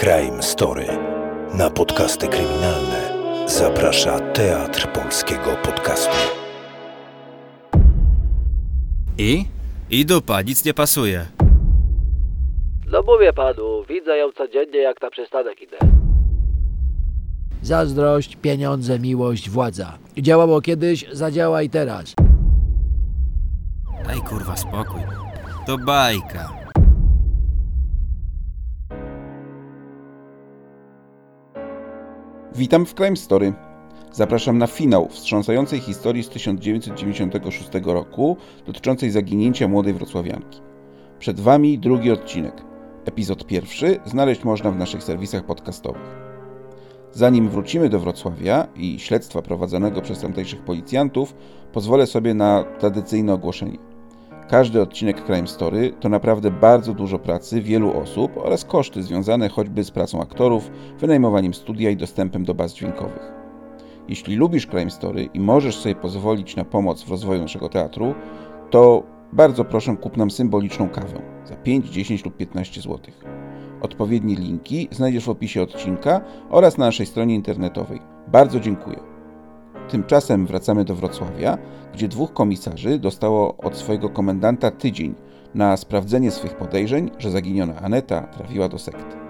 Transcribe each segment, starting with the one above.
Crime Story. Na podcasty kryminalne zaprasza Teatr Polskiego Podcastu. I? I dupa, nic nie pasuje. No mówię panu, widzę ją codziennie jak na przystanek idę. Zazdrość, pieniądze, miłość, władza. Działało kiedyś, zadziała i teraz. Daj kurwa spokój. To bajka. Witam w Crime Story. Zapraszam na finał wstrząsającej historii z 1996 roku dotyczącej zaginięcia młodej wrocławianki. Przed Wami drugi odcinek. Epizod pierwszy znaleźć można w naszych serwisach podcastowych. Zanim wrócimy do Wrocławia i śledztwa prowadzonego przez tamtejszych policjantów, pozwolę sobie na tradycyjne ogłoszenie. Każdy odcinek Crime Story to naprawdę bardzo dużo pracy wielu osób oraz koszty związane choćby z pracą aktorów, wynajmowaniem studia i dostępem do baz dźwiękowych. Jeśli lubisz Crime Story i możesz sobie pozwolić na pomoc w rozwoju naszego teatru, to bardzo proszę kup nam symboliczną kawę za 5, 10 lub 15 zł. Odpowiednie linki znajdziesz w opisie odcinka oraz na naszej stronie internetowej. Bardzo dziękuję. Tymczasem wracamy do Wrocławia, gdzie dwóch komisarzy dostało od swojego komendanta tydzień na sprawdzenie swych podejrzeń, że zaginiona Aneta trafiła do sekty.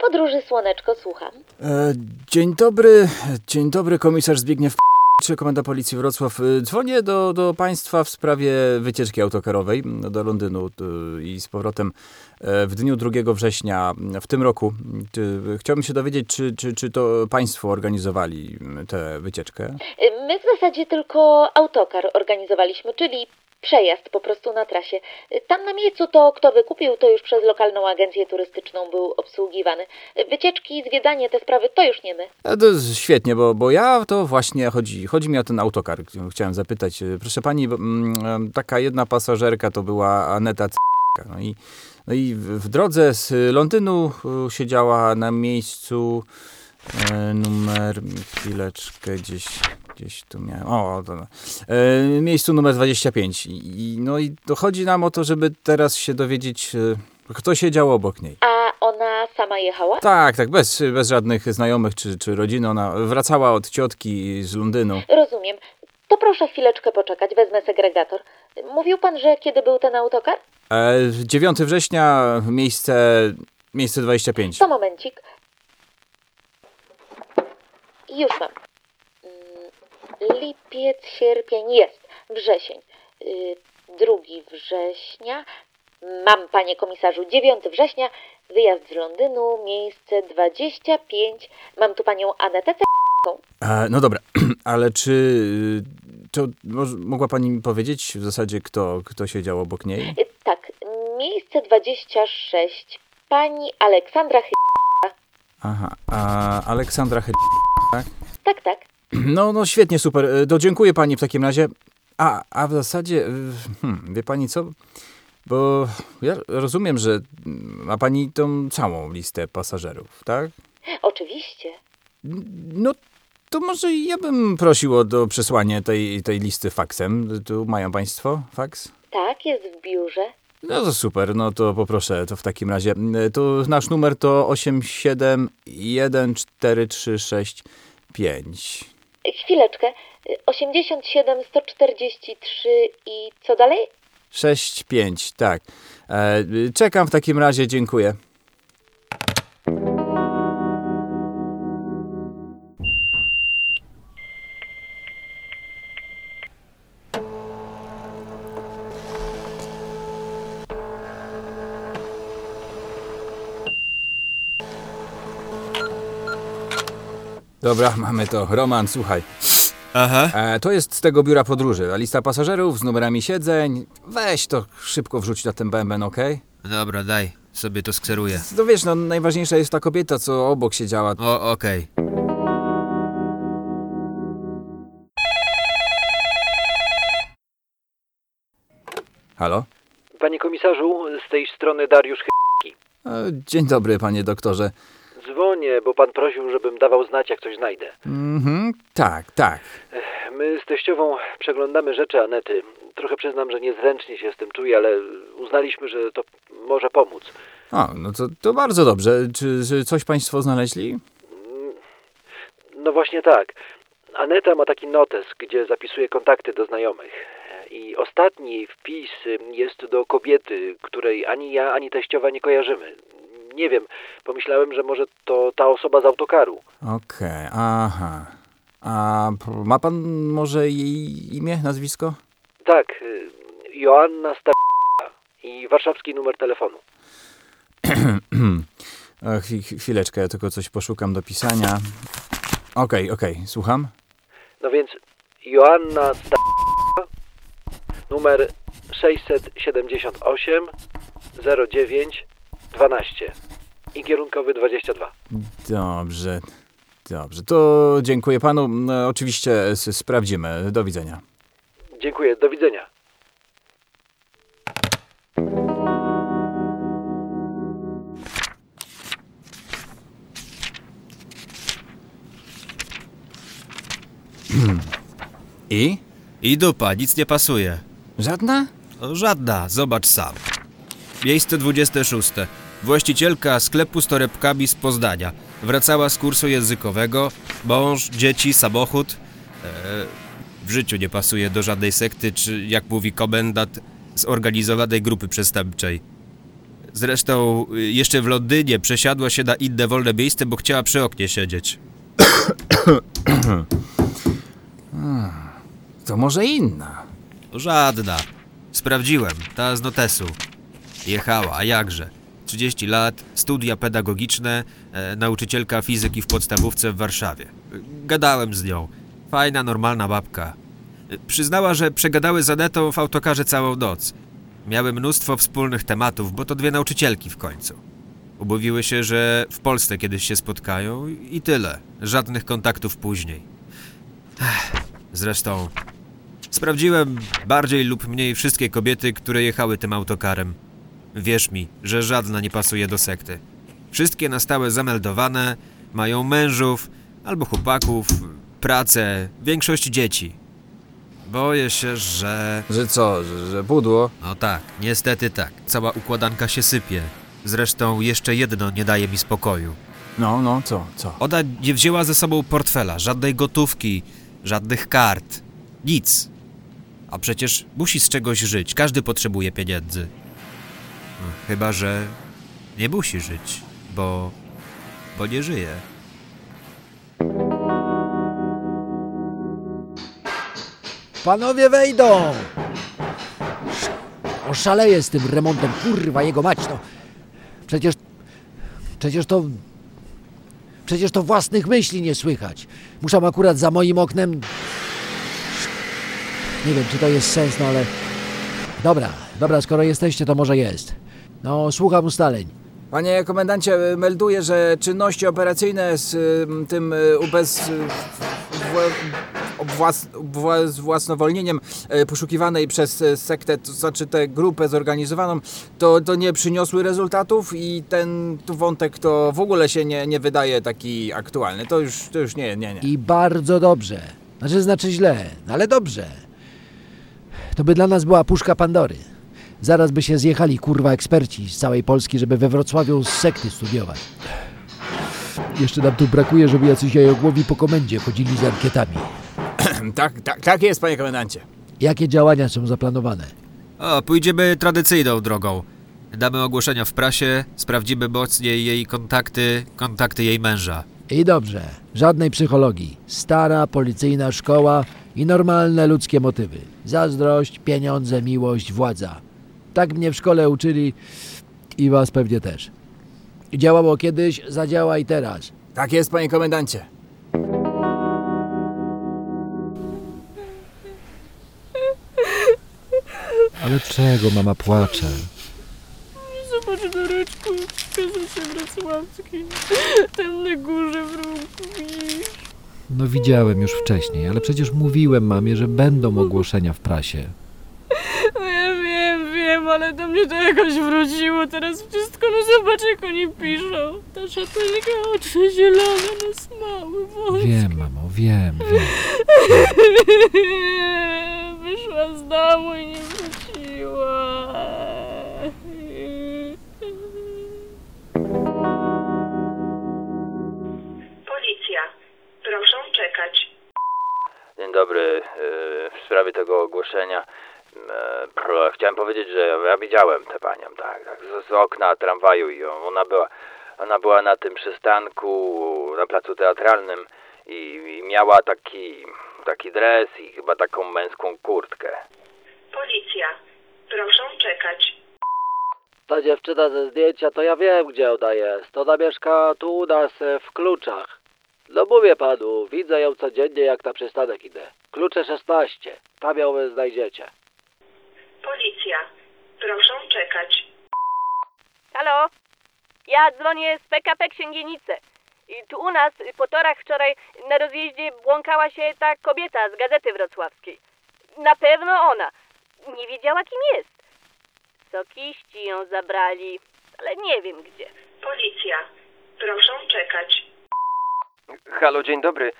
Podróży Słoneczko, słucham. E, dzień dobry, dzień dobry, komisarz Zbigniew czy Komenda Policji Wrocław. E, Dzwonię do, do Państwa w sprawie wycieczki autokarowej do Londynu e, i z powrotem e, w dniu 2 września w tym roku. Chciałbym się dowiedzieć, czy, czy, czy to Państwo organizowali tę wycieczkę? Y, My w zasadzie tylko autokar organizowaliśmy, czyli przejazd po prostu na trasie. Tam na miejscu to, kto wykupił, to już przez lokalną agencję turystyczną był obsługiwany. Wycieczki, zwiedzanie, te sprawy to już nie my. To świetnie, bo, bo ja to właśnie chodzi, chodzi mi o ten autokar. Chciałem zapytać, proszę pani, mm, taka jedna pasażerka to była Aneta C. No i, no i w drodze z Londynu siedziała na miejscu e, numer, chwileczkę, gdzieś, gdzieś tu miałem, o, to, e, miejscu numer 25. I, no i to chodzi nam o to, żeby teraz się dowiedzieć, e, kto siedział obok niej. A ona sama jechała? Tak, tak, bez, bez żadnych znajomych czy, czy rodziny. Ona wracała od ciotki z Londynu. Rozumiem. To proszę chwileczkę poczekać, wezmę segregator. Mówił pan, że kiedy był ten autokar? E, 9 września, miejsce, miejsce 25. To momencik. Już mam. Lipiec, sierpień, jest. Wrzesień. Y, Drugi września. Mam, panie komisarzu, 9 września. Wyjazd z Londynu, miejsce 25. Mam tu panią Anetę. E, no dobra, ale czy to moż- mogła pani mi powiedzieć w zasadzie, kto, kto siedział obok niej? Y, Tak, miejsce 26. Pani Aleksandra Chy... Aha, a Aleksandra Chy... tak? Tak, tak. No, no świetnie, super. E, To dziękuję pani w takim razie. A, a w zasadzie, e, hmm, wie pani co? Bo ja rozumiem, że ma pani tą całą listę pasażerów, tak? Oczywiście. No, to może ja bym prosił o do przesłanie tej, tej listy faksem. Tu mają państwo faks? Tak, jest w biurze. No to super, no to poproszę to w takim razie. E, Tu nasz numer to 8714365. Chwileczkę. Y, 87, 143 i co dalej? 65, tak. E, czekam w takim razie, dziękuję. Dobra, mamy to. Roman, słuchaj. Aha. E, to jest z tego biura podróży. A lista pasażerów z numerami siedzeń. Weź to szybko wrzuć na ten bęben, okej? Dobra, daj. Sobie to skseruję. No wiesz, no najważniejsza jest ta kobieta, co obok siedziała. O, okej. Halo? Panie komisarzu, z tej strony Dariusz E, Dzień dobry, panie doktorze. Dzwonię, bo pan prosił, żebym dawał znać, jak coś znajdę. Mhm, tak, tak. My z teściową przeglądamy rzeczy Anety. Trochę przyznam, że niezręcznie się z tym czuję, ale uznaliśmy, że to może pomóc. O, no to, to bardzo dobrze. Czy, czy coś państwo znaleźli? No właśnie tak. Aneta ma taki notes, gdzie zapisuje kontakty do znajomych. I ostatni wpis jest do kobiety, której ani ja, ani teściowa nie kojarzymy. Nie wiem, pomyślałem, że może to ta osoba z autokaru. Okej, aha. A ma pan może jej imię, nazwisko? Tak, y, Joanna Sta... i warszawski numer telefonu. E, chwi- chwileczkę, ja tylko coś poszukam do pisania. Okej, okej, słucham. No więc Joanna Sta... numer 678 09 12 i kierunkowy 22. Dobrze, dobrze. To dziękuję panu. No, oczywiście s- sprawdzimy. Do widzenia. Dziękuję, do widzenia. I? I dupa, nic nie pasuje. Żadna? Żadna, zobacz sam. Miejsce 26. Właścicielka sklepu z torebkami z Poznania. Wracała z kursu językowego. Mąż, dzieci, samochód. E, w życiu nie pasuje do żadnej sekty, czy jak mówi komendant, zorganizowanej grupy przestępczej. Zresztą y, jeszcze w Londynie przesiadła się na inne wolne miejsce, bo chciała przy oknie siedzieć. To może inna. Żadna. Sprawdziłem, ta z notesu. Jechała, a jakże. 30 lat, studia pedagogiczne, e, nauczycielka fizyki w podstawówce w Warszawie. Gadałem z nią. Fajna, normalna babka. E, Przyznała, że przegadały z Anetą w autokarze całą noc. Miały mnóstwo wspólnych tematów, bo to dwie nauczycielki w końcu. Umówiły się, że w Polsce kiedyś się spotkają i tyle. Żadnych kontaktów później. Ech, Zresztą Sprawdziłem bardziej lub mniej wszystkie kobiety, które jechały tym autokarem. Wierz mi, że żadna nie pasuje do sekty. Wszystkie na stałe zameldowane, mają mężów albo chłopaków, pracę, większość dzieci. Boję się, że... Że co, że, że pudło? No tak, niestety tak. Cała układanka się sypie. Zresztą jeszcze jedno nie daje mi spokoju. No, no, co, co? Ona nie wzięła ze sobą portfela, żadnej gotówki, żadnych kart. Nic. A przecież musi z czegoś żyć. Każdy potrzebuje pieniędzy. Chyba, że nie musi żyć, bo. bo nie żyje. Panowie wejdą! Oszaleję z tym remontem, kurwa, jego mać, no. Przecież, przecież to, przecież to własnych myśli nie słychać. Muszę akurat za moim oknem... Nie wiem, czy to jest sens, no ale... Dobra, dobra, skoro jesteście, to może jest. No, słucham ustaleń. Panie komendancie, y, melduję, że czynności operacyjne z y, tym y, ubez... y, obwłas, własnowolnieniem y, poszukiwanej przez sektę, to znaczy tę grupę zorganizowaną, to, to nie przyniosły rezultatów i ten tu wątek to w ogóle się nie, nie wydaje taki aktualny. To już, to już nie, nie, nie. I bardzo dobrze. Znaczy, znaczy źle, no ale dobrze. To by dla nas była puszka Pandory. Zaraz by się zjechali, kurwa, eksperci z całej Polski, żeby we Wrocławiu z sekty studiować. Jeszcze nam tu brakuje, żeby jacyś jajogłowi po komendzie chodzili z ankietami. Tak, tak, tak jest, panie komendancie. Jakie działania są zaplanowane? O, pójdziemy tradycyjną drogą. Damy ogłoszenia w prasie, sprawdzimy mocniej jej kontakty, kontakty jej męża. I dobrze, żadnej psychologii. Stara policyjna szkoła i normalne ludzkie motywy. Zazdrość, pieniądze, miłość, władza. Tak mnie w szkole uczyli i was pewnie też. Działało kiedyś, zadziała i teraz. Tak jest, panie komendancie. Ale czego mama płacze? Zobacz Doreczku, gazecie wrocławskiej. Tam na górze w rogu, widzisz? No widziałem już wcześniej, ale przecież mówiłem mamie, że będą ogłoszenia w prasie. No ja ale do mnie to jakoś wróciło. Teraz wszystko, no zobacz jak oni piszą. Ta szatelka oczy zielone, nos mały, wąski. Wiem, mamo, wiem, wiem. Wyszła z domu i nie wróciła. Policja. Proszę czekać. Dzień dobry. Yy, W sprawie tego ogłoszenia e, chciałem powiedzieć, że ja widziałem tę panią, tak, tak, z, z okna tramwaju i ona była, ona była na tym przystanku na placu teatralnym i, i miała taki, taki dres i chyba taką męską kurtkę. Policja. Proszę czekać. Ta dziewczyna ze zdjęcia, to ja wiem, gdzie ona jest. Ona mieszka tu u nas e, w Kluczach. No mówię panu, widzę ją codziennie, jak na przystanek idę. Klucze 16. Tam ją znajdziecie. Policja. Proszę czekać. Halo? Ja dzwonię z PKP Księgienice. I tu u nas po torach wczoraj na rozjeździe błąkała się ta kobieta z Gazety Wrocławskiej. Na pewno ona. Nie wiedziała kim jest. Sokiści ją zabrali, ale nie wiem gdzie. Policja. Proszę czekać. Halo, dzień dobry.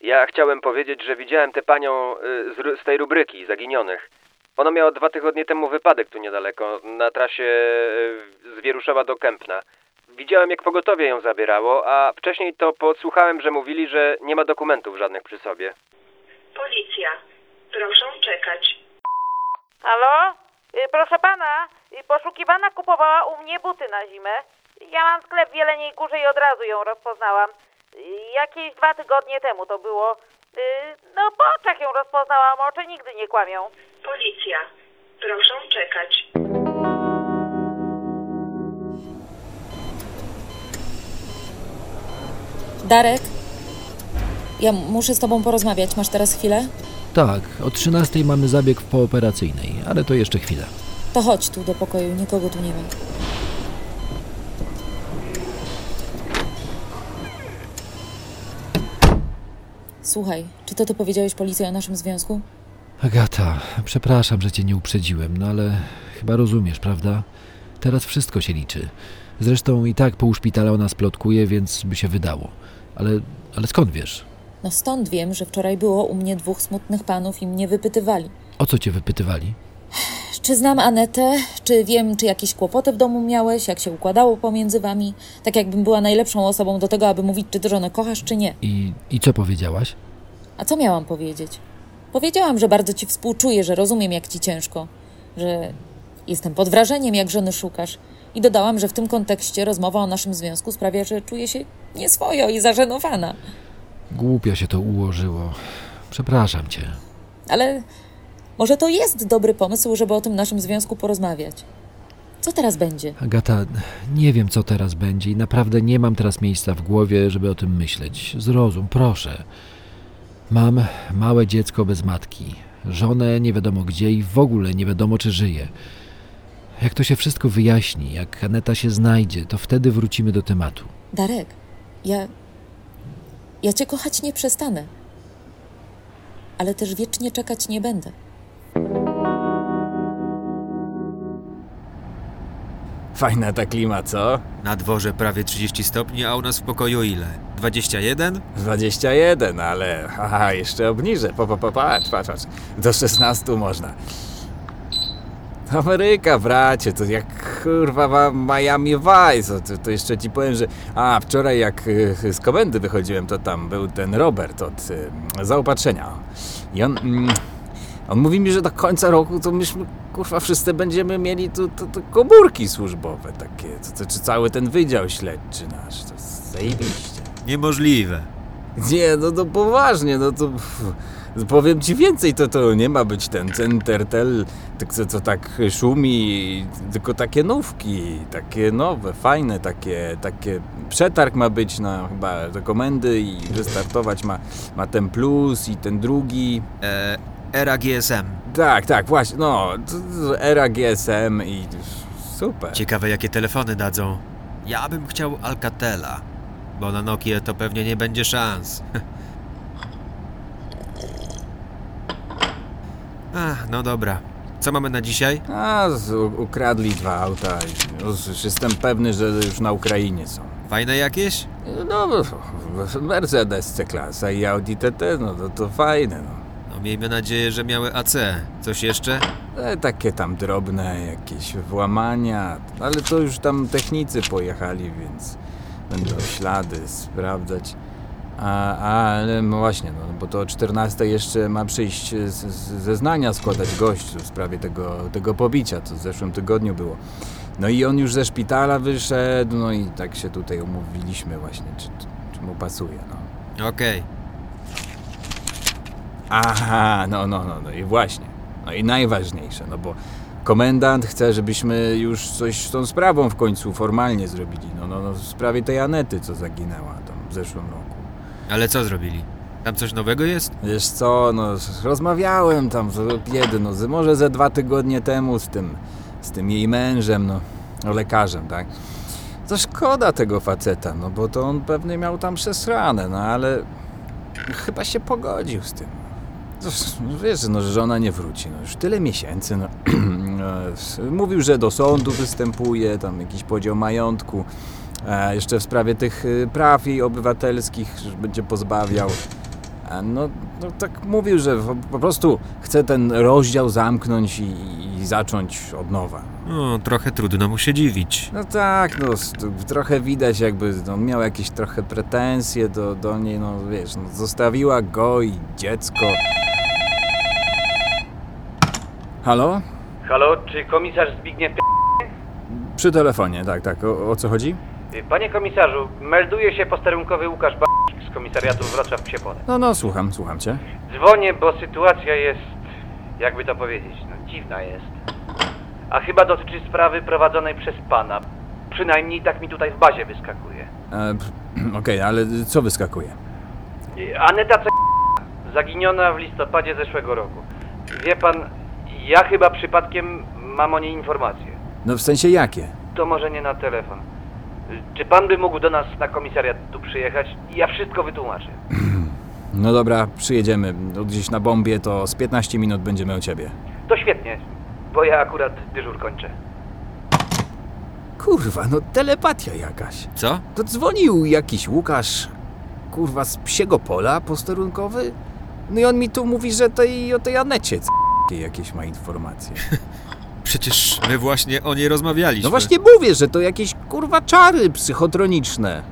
Ja chciałem powiedzieć, że widziałem tę panią y, z, ru- z tej rubryki Zaginionych. Ona miała dwa tygodnie temu wypadek tu niedaleko, na trasie y, z Wieruszowa do Kępna. Widziałem, jak pogotowie ją zabierało, a wcześniej to podsłuchałem, że mówili, że nie ma dokumentów żadnych przy sobie. Policja. Proszę czekać. Halo? Y, Proszę pana, y, poszukiwana kupowała u mnie buty na zimę. Ja mam sklep w Jeleniej Górze i od razu ją rozpoznałam. Y, Jakieś dwa tygodnie temu to było. Y, No po oczach ją rozpoznałam, oczy nigdy nie kłamią. Policja. Proszę czekać. Darek? Ja muszę z tobą porozmawiać. Masz teraz chwilę? Tak, o 13 mamy zabieg w pooperacyjnej, ale to jeszcze chwilę. To chodź tu do pokoju, nikogo tu nie ma. Słuchaj, czy to ty powiedziałeś policji o naszym związku? Agata, przepraszam, że cię nie uprzedziłem, no ale chyba rozumiesz, prawda? Teraz wszystko się liczy. Zresztą i tak pół szpitala o nas plotkuje, więc by się wydało. Ale, ale skąd wiesz? No stąd wiem, że wczoraj było u mnie dwóch smutnych panów i mnie wypytywali. O co cię wypytywali? Czy znam Anetę? Czy wiem, czy jakieś kłopoty w domu miałeś? Jak się układało pomiędzy wami? Tak jakbym była najlepszą osobą do tego, aby mówić, czy ty żonę kochasz, czy nie. I, i co powiedziałaś? A co miałam powiedzieć? Powiedziałam, że bardzo ci współczuję, że rozumiem, jak ci ciężko, że jestem pod wrażeniem, jak żony szukasz. I dodałam, że w tym kontekście rozmowa o naszym związku sprawia, że czuję się nieswojo i zażenowana. Głupio się to ułożyło. Przepraszam cię. Ale może to jest dobry pomysł, żeby o tym naszym związku porozmawiać. Co teraz będzie? Agata, nie wiem, co teraz będzie i naprawdę nie mam teraz miejsca w głowie, żeby o tym myśleć. Zrozum, proszę. Mam małe dziecko bez matki, żonę nie wiadomo gdzie i w ogóle nie wiadomo, czy żyje. Jak to się wszystko wyjaśni, jak Aneta się znajdzie, to wtedy wrócimy do tematu. Darek, ja. Ja cię kochać nie przestanę. Ale też wiecznie czekać nie będę. Fajna ta klima, co? Na dworze prawie 30 stopni, a u nas w pokoju ile? 21? 21, ale haha, jeszcze obniżę. Po, po, po, patrz, patrz, patrz. Do 16 można. Ameryka, bracie, to jak kurwa Miami Vice, to, to jeszcze ci powiem, że... A, wczoraj jak y, z komendy wychodziłem, to tam był ten Robert od y, zaopatrzenia. I on... Mm, on mówi mi, że do końca roku to myśmy, kurwa, wszyscy będziemy mieli tu, tu, tu komórki służbowe takie, to, to, czy cały ten wydział śledczy nasz, to zajebiście. Niemożliwe. Nie, no to poważnie, no to pff, powiem ci więcej, to to nie ma być ten Centertel, tylko co, co tak szumi, tylko takie nówki, takie nowe, fajne, takie, takie przetarg ma być na chyba te komendy i wystartować ma, ma ten plus i ten drugi. E, era GSM. Tak, tak, właśnie, no, era GSM i super. Ciekawe, jakie telefony dadzą. Ja bym chciał Alcatela, bo na Nokia to pewnie nie będzie szans. Ach, no dobra. Co mamy na dzisiaj? A, z, u- ukradli dwa auta. i Już jestem pewny, że już na Ukrainie są. Fajne jakieś? No, Mercedes C-klasa i Audi TT, no to, to fajne, no. No miejmy nadzieję, że miały AC. Coś jeszcze? E, takie tam drobne jakieś włamania, ale to już tam technicy pojechali, więc będą ślady sprawdzać. A, ale no właśnie, no, bo to o 14 jeszcze ma przyjść z, z, zeznania składać gościu w sprawie tego, tego pobicia, co w zeszłym tygodniu było. No i on już ze szpitala wyszedł, no i tak się tutaj umówiliśmy właśnie, czy, czy, mu pasuje, no. Okej. Aha, no, no, no, no i właśnie. No i najważniejsze, no bo komendant chce, żebyśmy już coś z tą sprawą w końcu formalnie zrobili. No, no, no w sprawie tej Anety, co zaginęła tam w zeszłym roku. Ale co zrobili? Tam coś nowego jest? Wiesz co, no rozmawiałem tam z- kiedy, no może ze dwa tygodnie temu z tym, z tym jej mężem, no, no lekarzem, tak? To szkoda tego faceta, no bo to on pewnie miał tam przesrane, no ale chyba się pogodził z tym. No wiesz, no, że żona nie wróci, no już tyle miesięcy, no. E, Mówił, że do sądu występuje, tam jakiś podział majątku, e, jeszcze w sprawie tych y, praw jej obywatelskich, że będzie pozbawiał. No, no tak mówił, że po- prostu chce ten rozdział zamknąć i, i zacząć od nowa. No, trochę trudno mu się dziwić. No tak, no trochę widać jakby no, miał jakieś trochę pretensje do, do niej, no wiesz, no, zostawiła go i dziecko. Halo? Halo, czy komisarz Zbigniew P... Przy telefonie, tak, tak. O, o co chodzi? Panie komisarzu, melduje się posterunkowy Łukasz B... komisariatu Wrocław Psiepole. No, no, słucham, słucham cię. Dzwonię, bo sytuacja jest, jakby to powiedzieć, no dziwna jest. A chyba dotyczy sprawy prowadzonej przez pana. Przynajmniej tak mi tutaj w bazie wyskakuje. E, p- Okej, ale co wyskakuje? Aneta C... zaginiona w listopadzie zeszłego roku. Wie pan, ja chyba przypadkiem mam o niej informacje. No w sensie jakie? To może nie na telefon. Czy pan by mógł do nas na komisariat tu przyjechać? Ja wszystko wytłumaczę. No dobra, przyjedziemy. No, Gdzieś na bombie to z 15 minut będziemy u ciebie. To świetnie, bo ja akurat dyżur kończę. Kurwa, no telepatia jakaś. Co? To dzwonił jakiś Łukasz, kurwa, z psiego pola posterunkowy? No i on mi tu mówi, że tej, o tej Anecie c- jakieś ma informacje. Przecież my właśnie o niej rozmawialiśmy. No właśnie mówię, że to jakieś kurwa czary psychotroniczne.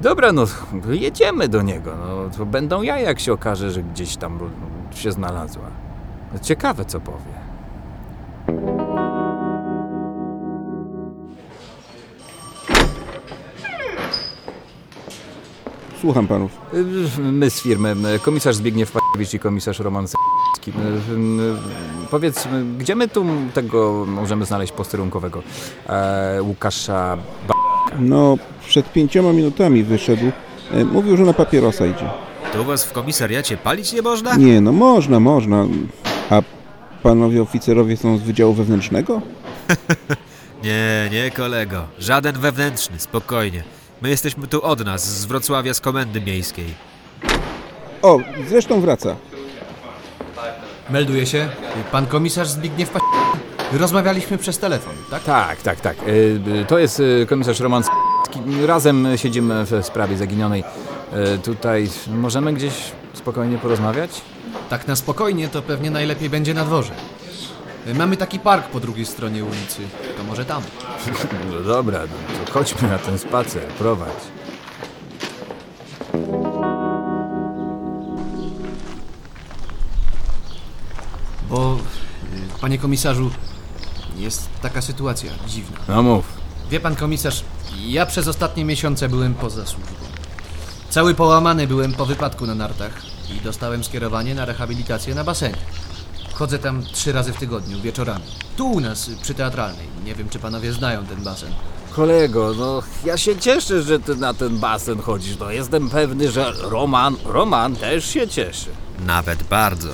Dobra, no jedziemy do niego. No, to będą ja, jak się okaże, że gdzieś tam no, się znalazła. Ciekawe, co powie. Słucham panów. My z firmy, komisarz Zbigniew Pakiewicz i komisarz Roman y, Powiedz, gdzie my tu tego możemy znaleźć posterunkowego? E, Łukasza ba... No, przed pięcioma minutami wyszedł. E, Mówił, że na papierosa idzie. To u was w komisariacie palić nie można? Nie, no można, można. A panowie oficerowie są z Wydziału Wewnętrznego? Nie, nie kolego. Żaden wewnętrzny, spokojnie. My jesteśmy tu od nas, z Wrocławia, z komendy miejskiej. O, zresztą wraca. Melduje się. Pan komisarz Zbigniew Pa... Rozmawialiśmy przez telefon, tak? Tak, tak, tak. Y, y, To jest y, komisarz Roman. Razem siedzimy w sprawie zaginionej. Tutaj możemy gdzieś spokojnie porozmawiać? Tak na spokojnie to pewnie najlepiej będzie na dworze. Mamy taki park po drugiej stronie ulicy. To może tam. No dobra, no to chodźmy na ten spacer, prowadź. Bo, y, panie komisarzu, jest taka sytuacja dziwna. No mów. Wie pan komisarz, ja przez ostatnie miesiące byłem poza służbą. Cały połamany byłem po wypadku na nartach i dostałem skierowanie na rehabilitację na basenie. Chodzę tam trzy razy w tygodniu, wieczorami. Tu u nas, przy teatralnej. Nie wiem, czy panowie znają ten basen. Kolego, no ja się cieszę, że ty na ten basen chodzisz. No jestem pewny, że Roman, Roman też się cieszy. Nawet bardzo.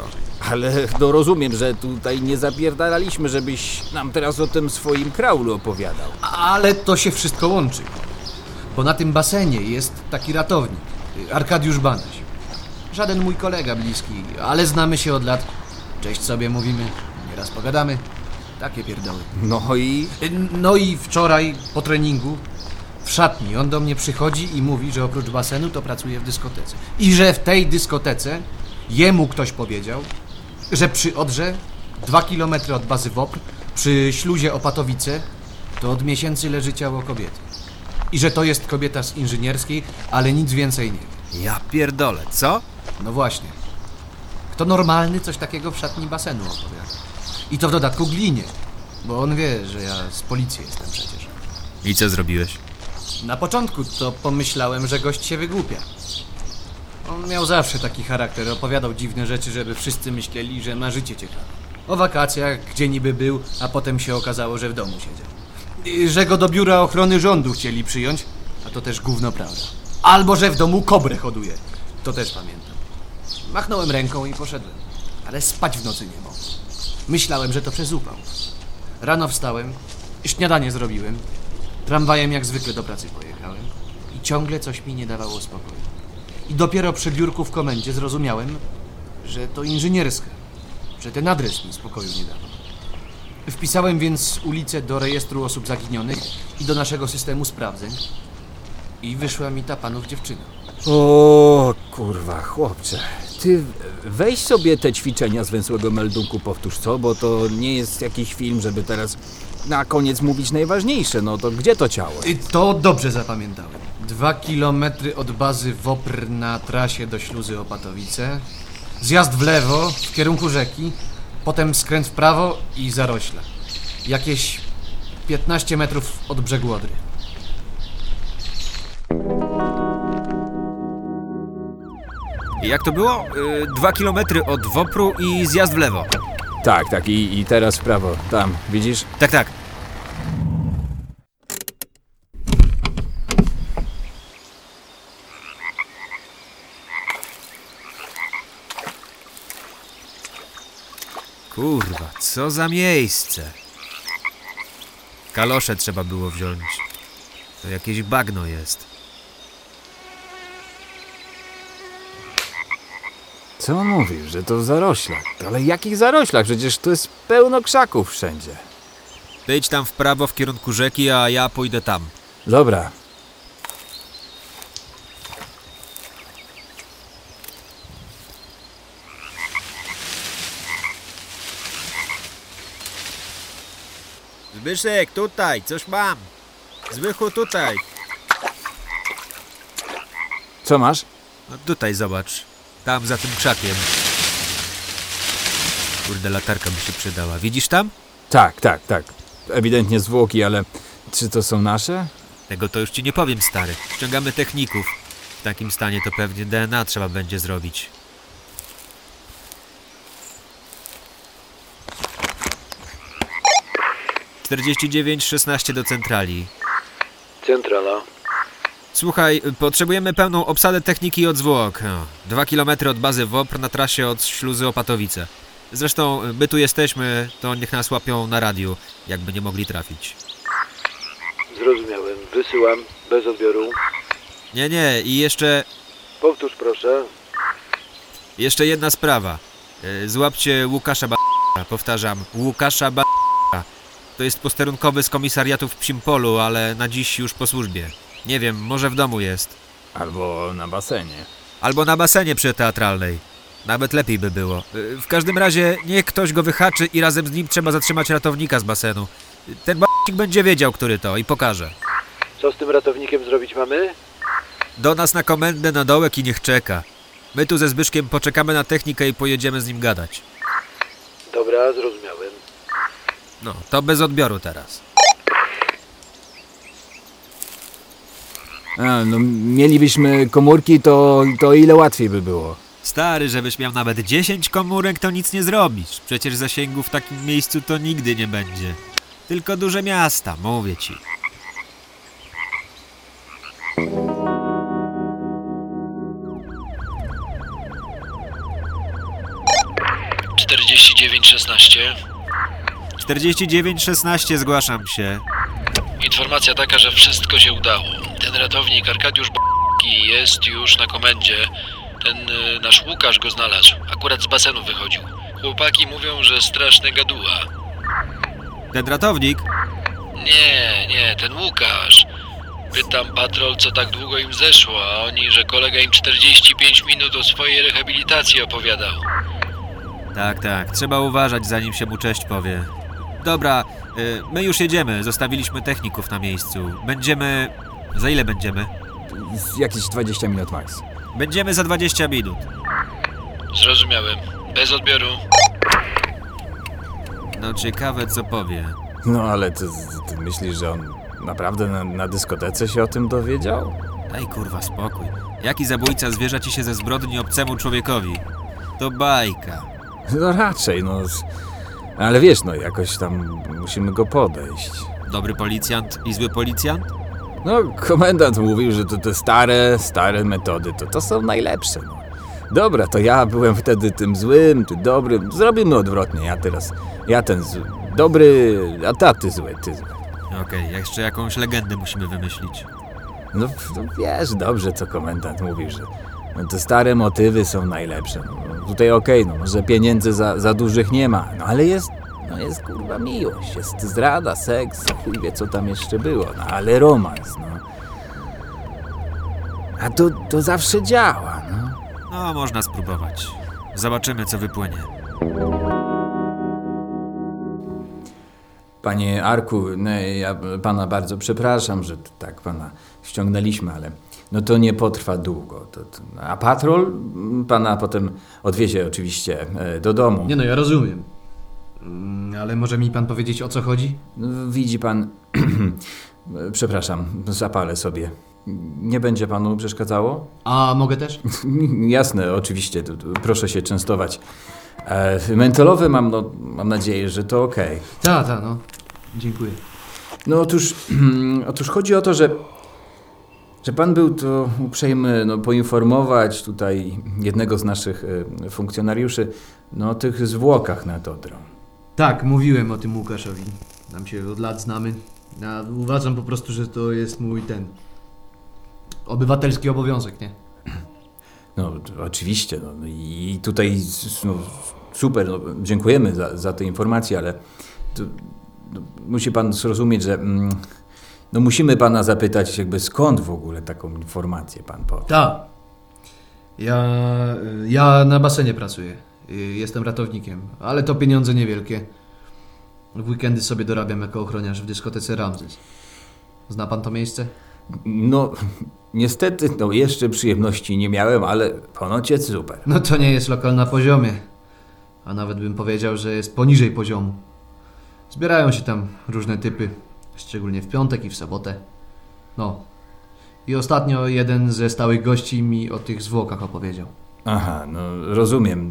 Ale no rozumiem, że tutaj nie zapierdalaliśmy, żebyś nam teraz o tym swoim kraulu opowiadał. Ale to się wszystko łączy. Bo na tym basenie jest taki ratownik, Arkadiusz Banaś. Żaden mój kolega bliski, ale znamy się od lat. Cześć sobie mówimy, teraz pogadamy. Takie pierdoły. No i... No i wczoraj po treningu w szatni on do mnie przychodzi i mówi, że oprócz basenu to pracuje w dyskotece. I że w tej dyskotece jemu ktoś powiedział, że przy Odrze, dwa kilometry od bazy WOPR, przy śluzie Opatowice, to od miesięcy leży ciało kobiety. I że to jest kobieta z inżynierskiej, ale nic więcej nie wie. Ja pierdolę, co? No właśnie. Kto normalny coś takiego w szatni basenu opowiada? I to w dodatku glinie, bo on wie, że ja z policji jestem przecież. I co zrobiłeś? Na początku to pomyślałem, że gość się wygłupia. On miał zawsze taki charakter, opowiadał dziwne rzeczy, żeby wszyscy myśleli, że ma życie ciekawe. O wakacjach, gdzie niby był, a potem się okazało, że w domu siedział. I że go do biura ochrony rządu chcieli przyjąć, a to też gówno prawda. Albo że w domu kobrę hoduje. To też pamiętam. Machnąłem ręką i poszedłem. Ale spać w nocy nie mogłem. Myślałem, że to przez upał. Rano wstałem, śniadanie zrobiłem, tramwajem jak zwykle do pracy pojechałem i ciągle coś mi nie dawało spokoju. I dopiero przy biurku w komendzie zrozumiałem, że to inżynierska, że ten adres mi spokoju nie dawał. Wpisałem więc ulicę do rejestru osób zaginionych i do naszego systemu sprawdzeń i wyszła mi ta panów dziewczyna. O kurwa, chłopcze. Ty weź sobie te ćwiczenia z węsłego meldunku, powtórz co, bo to nie jest jakiś film, żeby teraz na koniec mówić najważniejsze. No to gdzie to ciało? I to dobrze zapamiętałem. Dwa kilometry od bazy WOPR na trasie do śluzy Opatowice, zjazd w lewo w kierunku rzeki, potem skręt w prawo i zarośla. Jakieś 15 metrów od brzegu Odry. Jak to było? Yy, dwa kilometry od Wopru i zjazd w lewo. Tak, tak, i, i teraz w prawo. Tam, widzisz? Tak, tak. Kurwa, co za miejsce. Kalosze trzeba było wziąć. To jakieś bagno jest. Co on mówi, że to w zaroślach? Ale jakich zaroślach? Przecież to jest pełno krzaków wszędzie. Ty idź tam w prawo w kierunku rzeki, a ja pójdę tam. Dobra. Zbyszek, tutaj, coś mam. Zbychu, tutaj. Co masz? No tutaj zobacz. Tam za tym krzakiem. Kurde, latarka by się przydała. Widzisz tam? Tak, tak, tak. Ewidentnie zwłoki, ale czy to są nasze? Tego to już ci nie powiem, stary. Ściągamy techników. W takim stanie to pewnie DNA trzeba będzie zrobić. Czterdzieści dziewięć szesnaście do centrali. Centrala. Słuchaj, potrzebujemy pełną obsadę techniki od zwłok. No, Dwa kilometry od bazy WOPR na trasie od śluzy Opatowice. Zresztą, my tu jesteśmy, to niech nas łapią na radiu, jakby nie mogli trafić. Zrozumiałem. Wysyłam. Bez odbioru. Nie, nie, i jeszcze, Powtórz proszę. jeszcze jedna sprawa. E, Złapcie Łukasza ba... Powtarzam, Łukasza ba... To jest posterunkowy z komisariatu w Psimpolu, ale na dziś już po służbie. Nie wiem, może w domu jest. Albo na basenie. Albo na basenie przy teatralnej. Nawet lepiej by było. W każdym razie niech ktoś go wyhaczy i razem z nim trzeba zatrzymać ratownika z basenu. Ten b***ik będzie wiedział, który to i pokaże. Co z tym ratownikiem zrobić mamy? Do nas na komendę na dołek i niech czeka. My tu ze Zbyszkiem poczekamy na technikę i pojedziemy z nim gadać. Dobra, zrozumiałem. No, to bez odbioru teraz. A, no mielibyśmy komórki, to, to ile łatwiej by było. Stary, żebyś miał nawet 10 komórek, to nic nie zrobisz. Przecież zasięgu w takim miejscu to nigdy nie będzie. Tylko duże miasta, mówię ci. Czterdzieści dziewięć szesnaście. 4916 zgłaszam się. Informacja taka, że wszystko się udało. Ten ratownik Arkadiusz B***ki jest już na komendzie. Ten y, nasz Łukasz go znalazł. Akurat z basenu wychodził. Chłopaki mówią, że straszny gaduła. Ten ratownik? Nie, nie, ten Łukasz. Pytam patrol, co tak długo im zeszło, a oni, że kolega im 45 minut o swojej rehabilitacji opowiadał. Tak, tak. Trzeba uważać, zanim się mu cześć powie. Dobra, y, my już jedziemy. Zostawiliśmy techników na miejscu. Będziemy... Za ile będziemy? Z jakieś 20 minut max. Będziemy za 20 minut. Zrozumiałem. Bez odbioru. No ciekawe, co powie. No ale ty, ty myślisz, że on naprawdę na, na dyskotece się o tym dowiedział? Daj kurwa spokój. Jaki zabójca zwierza ci się ze zbrodni obcemu człowiekowi? To bajka. No raczej, no. Ale wiesz, no jakoś tam musimy go podejść. Dobry policjant i zły policjant? No, komendant mówił, że to te stare, stare metody, to to są najlepsze, no. Dobra, to ja byłem wtedy tym złym, ty dobrym. Zrobimy odwrotnie, ja teraz, ja ten zły, dobry, a ta ty zły, ty zły. Okej, jeszcze jakąś legendę musimy wymyślić. No, no wiesz dobrze, co komendant mówił, że no, te stare motywy są najlepsze. No, tutaj okej, no może pieniędzy za, za dużych nie ma, no ale jest, no jest kurwa miłość, jest zdrada, seks, chuj wie co tam jeszcze było, no ale romans, no. A to, to zawsze działa, no. No, można spróbować. Zobaczymy, co wypłynie. Panie Arku, no, ja pana bardzo przepraszam, że tak pana ściągnęliśmy, ale no to nie potrwa długo. To, to, a patrol pana potem odwiezie oczywiście e, do domu. Nie no, ja rozumiem. Mm, Ale może mi pan powiedzieć o co chodzi? Widzi pan. Przepraszam, zapalę sobie. Nie będzie panu przeszkadzało? A mogę też? Jasne, oczywiście. Proszę się częstować. E, mentolowe mam, no, mam nadzieję, że to okej. Ta, ta, no. Dziękuję. No otóż, otóż chodzi o to, że, że pan był to uprzejmy no, poinformować tutaj jednego z naszych e, funkcjonariuszy no, o tych zwłokach nad Odrą. Tak, mówiłem o tym Łukaszowi. Nam się od lat znamy. Ja uważam po prostu, że to jest mój ten. obywatelski obowiązek, nie? No oczywiście, no, i tutaj no, super, no, dziękujemy za, za te informacje, ale to, no, musi pan zrozumieć, że mm, no, musimy pana zapytać jakby skąd w ogóle taką informację pan powie. Tak. Ja, ja na basenie pracuję. Y, Jestem ratownikiem, ale to pieniądze niewielkie. W weekendy sobie dorabiam jako ochroniarz w dyskotece Ramzes. Zna pan to miejsce? No, niestety, no jeszcze przyjemności nie miałem, ale ponoć jest super. No to nie jest lokal na poziomie. A nawet bym powiedział, że jest poniżej poziomu. Zbierają się tam różne typy, szczególnie w piątek i w sobotę. No. I ostatnio jeden ze stałych gości mi o tych zwłokach opowiedział. Aha, no rozumiem.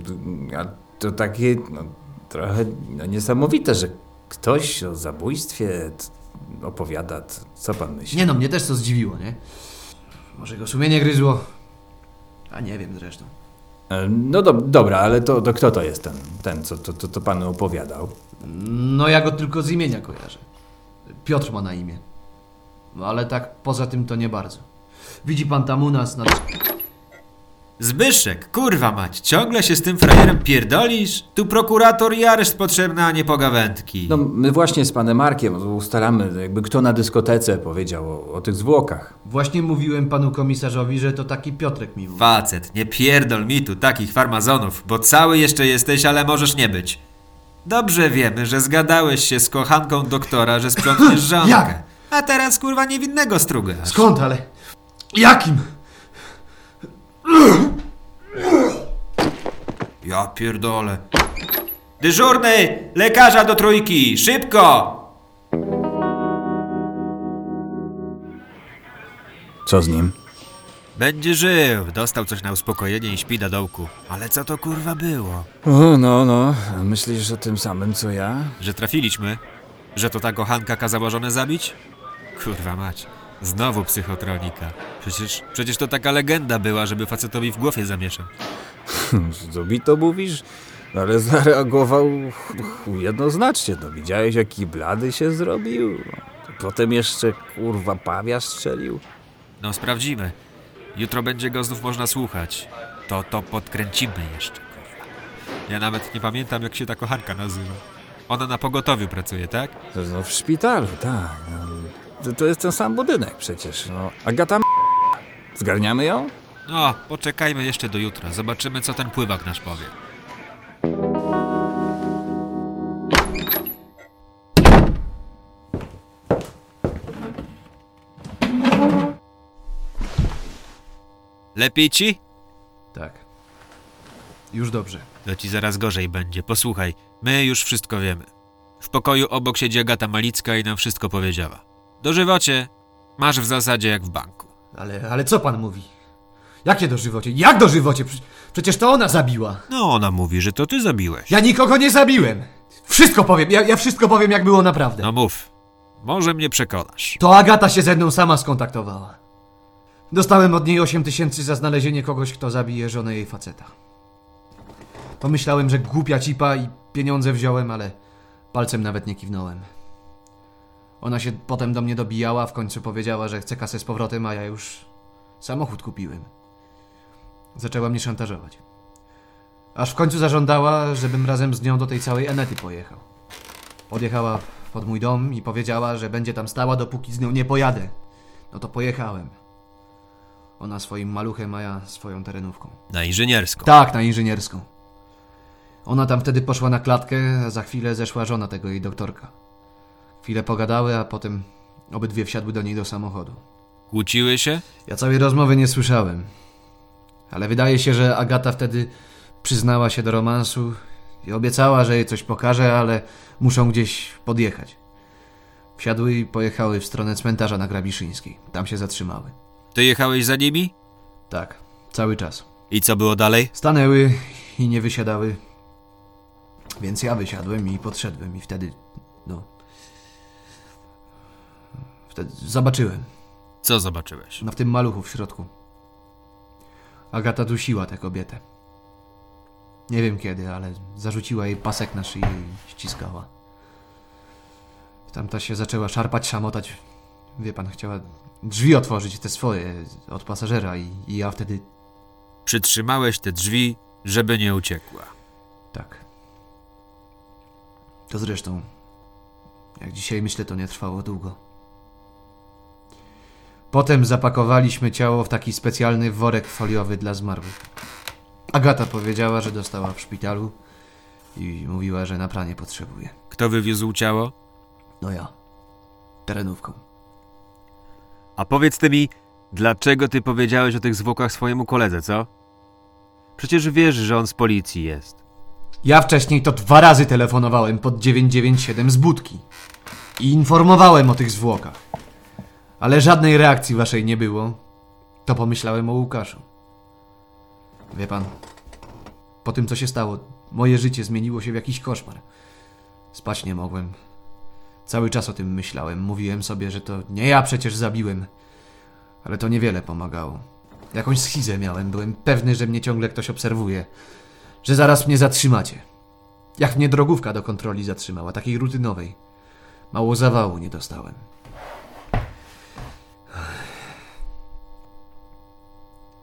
A to takie no, trochę no, niesamowite, że ktoś o zabójstwie opowiada. Co pan myśli? Nie no, mnie też to zdziwiło, nie? Może go sumienie gryzło? A nie wiem zresztą. E, No do, dobra, ale to, to kto to jest ten, ten co to, to, to panu opowiadał? No ja go tylko z imienia kojarzę. Piotr ma na imię. No ale tak poza tym to nie bardzo. Widzi pan tam u nas na... Zbyszek, kurwa mać, ciągle się z tym frajerem pierdolisz? Tu prokurator i areszt potrzebny, a nie pogawędki. No my właśnie z panem Markiem ustalamy, jakby kto na dyskotece powiedział o, o tych zwłokach. Właśnie mówiłem panu komisarzowi, że to taki Piotrek mi mówi. Facet, nie pierdol mi tu takich farmazonów, bo cały jeszcze jesteś, ale możesz nie być. Dobrze wiemy, że zgadałeś się z kochanką doktora, że sprzątniesz żonkę. Jak? A teraz kurwa niewinnego strugasz. Skąd, ale... Jakim? Ja pierdolę. Dyżurny! Lekarza do trójki! Szybko! Co z nim? Będzie żył. Dostał coś na uspokojenie i śpi na dołku. Ale co to kurwa było? O, no, no. Myślisz o tym samym, co ja? Że trafiliśmy? Że to ta kochanka kazała żonę zabić? Kurwa mać. Znowu psychotronika. Przecież, przecież to taka legenda była, żeby facetowi w głowie zamieszać. Co mi to mówisz? No, Ale zareagował jednoznacznie. No, widziałeś, jaki blady się zrobił? Potem jeszcze, kurwa, pawia strzelił. No sprawdzimy. Jutro będzie go znów można słuchać. To to podkręcimy jeszcze, kurwa. Ja nawet nie pamiętam, jak się ta kochanka nazywa. Ona na pogotowiu pracuje, tak? No w szpitalu, tak. No, to, to jest ten sam budynek przecież. No. Agata Zgarniamy ją? No, poczekajmy jeszcze do jutra. Zobaczymy, co ten pływak nasz powie. Lepiej ci? Tak. Już dobrze. To ci zaraz gorzej będzie. Posłuchaj, my już wszystko wiemy. W pokoju obok siedzi Agata Malicka i nam wszystko powiedziała. Dożywocie masz w zasadzie jak w banku. Ale, ale co pan mówi? Jakie dożywocie? Jak dożywocie? Prze- Przecież to ona zabiła. No, ona mówi, że to ty zabiłeś. Ja nikogo nie zabiłem. Wszystko powiem, ja, ja wszystko powiem jak było naprawdę. No mów. Może mnie przekonasz. To Agata się ze mną sama skontaktowała. Dostałem od niej 8 tysięcy za znalezienie kogoś, kto zabije żonę jej faceta. Pomyślałem, że głupia cipa i pieniądze wziąłem, ale palcem nawet nie kiwnąłem. Ona się potem do mnie dobijała, w końcu powiedziała, że chce kasę z powrotem, a ja już samochód kupiłem. Zaczęła mnie szantażować. Aż w końcu zażądała, żebym razem z nią do tej całej Enety pojechał. Podjechała pod mój dom i powiedziała, że będzie tam stała, dopóki z nią nie pojadę. No to pojechałem. Ona swoim maluchem, a ja swoją terenówką. Na inżynierską. Tak, na inżynierską. Ona tam wtedy poszła na klatkę, a za chwilę zeszła żona tego jej doktorka. Chwilę pogadały, a potem obydwie wsiadły do niej do samochodu. Kłóciły się? Ja całej rozmowy nie słyszałem. Ale wydaje się, że Agata wtedy przyznała się do romansu i obiecała, że jej coś pokaże, ale muszą gdzieś podjechać. Wsiadły i pojechały w stronę cmentarza na Grabiszyńskiej. Tam się zatrzymały. Ty jechałeś za nimi? Tak, cały czas. I co było dalej? Stanęły i nie wysiadały. Więc ja wysiadłem i podszedłem i wtedy, no... Wtedy zobaczyłem. Co zobaczyłeś? No w tym maluchu w środku. Agata dusiła tę kobietę. Nie wiem kiedy, ale zarzuciła jej pasek na szyję i ściskała. Tamta się zaczęła szarpać, szamotać. Wie pan, chciała drzwi otworzyć, te swoje, od pasażera i, i ja wtedy... Przytrzymałeś te drzwi, żeby nie uciekła. Tak. To zresztą, jak dzisiaj myślę, to nie trwało długo. Potem zapakowaliśmy ciało w taki specjalny worek foliowy dla zmarłych. Agata powiedziała, że dostała w szpitalu i mówiła, że na pranie potrzebuje. Kto wywiózł ciało? No ja. Terenówką. A powiedz ty mi, dlaczego ty powiedziałeś o tych zwłokach swojemu koledze, co? Przecież wiesz, że on z policji jest. Ja wcześniej to dwa razy telefonowałem pod 997 z budki i informowałem o tych zwłokach. Ale żadnej reakcji waszej nie było. To pomyślałem o Łukaszu. Wie pan, po tym co się stało, moje życie zmieniło się w jakiś koszmar. Spać nie mogłem. Cały czas o tym myślałem. Mówiłem sobie, że to nie ja przecież zabiłem. Ale to niewiele pomagało. Jakąś schizę miałem. Byłem pewny, że mnie ciągle ktoś obserwuje. Że zaraz mnie zatrzymacie. Jak mnie drogówka do kontroli zatrzymała, takiej rutynowej. Mało zawału nie dostałem.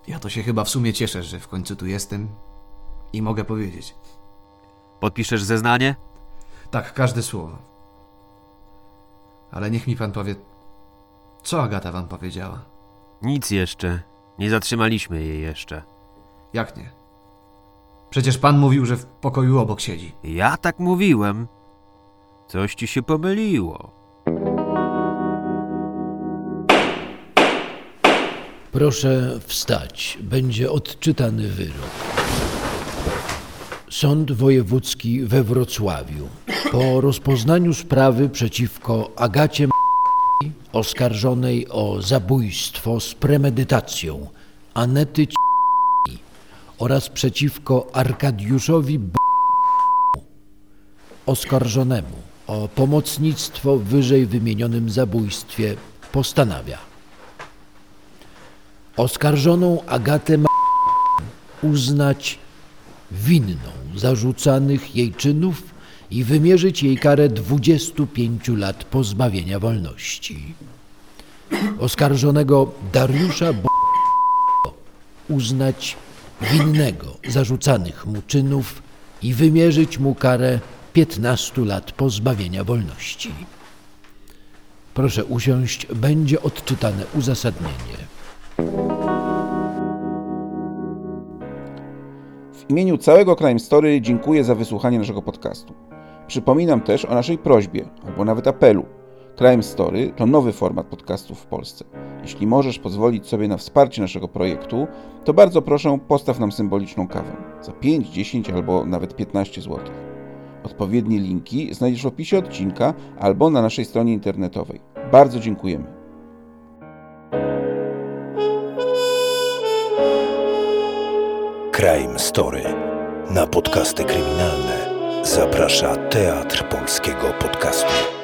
Ja to się chyba w sumie cieszę, że w końcu tu jestem i mogę powiedzieć. Podpiszesz zeznanie? Tak, każde słowo. Ale niech mi pan powie, co Agata wam powiedziała? Nic jeszcze. Nie zatrzymaliśmy jej jeszcze. Jak nie? Przecież pan mówił, że w pokoju obok siedzi. Ja tak mówiłem. Coś ci się pomyliło. Proszę wstać. Będzie odczytany wyrok. Sąd Wojewódzki we Wrocławiu po rozpoznaniu sprawy przeciwko Agacie oskarżonej o zabójstwo z premedytacją Anety oraz przeciwko Arkadiuszowi B. oskarżonemu o pomocnictwo w wyżej wymienionym zabójstwie postanawia oskarżoną Agatę M. uznać winną zarzucanych jej czynów i wymierzyć jej karę 25 lat pozbawienia wolności. Oskarżonego Dariusza B. uznać winnego zarzucanych mu czynów i wymierzyć mu karę 15 lat pozbawienia wolności. Proszę usiąść, będzie odczytane uzasadnienie. W imieniu całego Crime Story dziękuję za wysłuchanie naszego podcastu. Przypominam też o naszej prośbie, albo nawet apelu. Crime Story to nowy format podcastów w Polsce. Jeśli możesz pozwolić sobie na wsparcie naszego projektu, to bardzo proszę postaw nam symboliczną kawę za 5, 10 albo nawet 15 zł. Odpowiednie linki znajdziesz w opisie odcinka albo na naszej stronie internetowej. Bardzo dziękujemy. Crime Story. Na podcasty kryminalne zaprasza Teatr Polskiego Podcastu.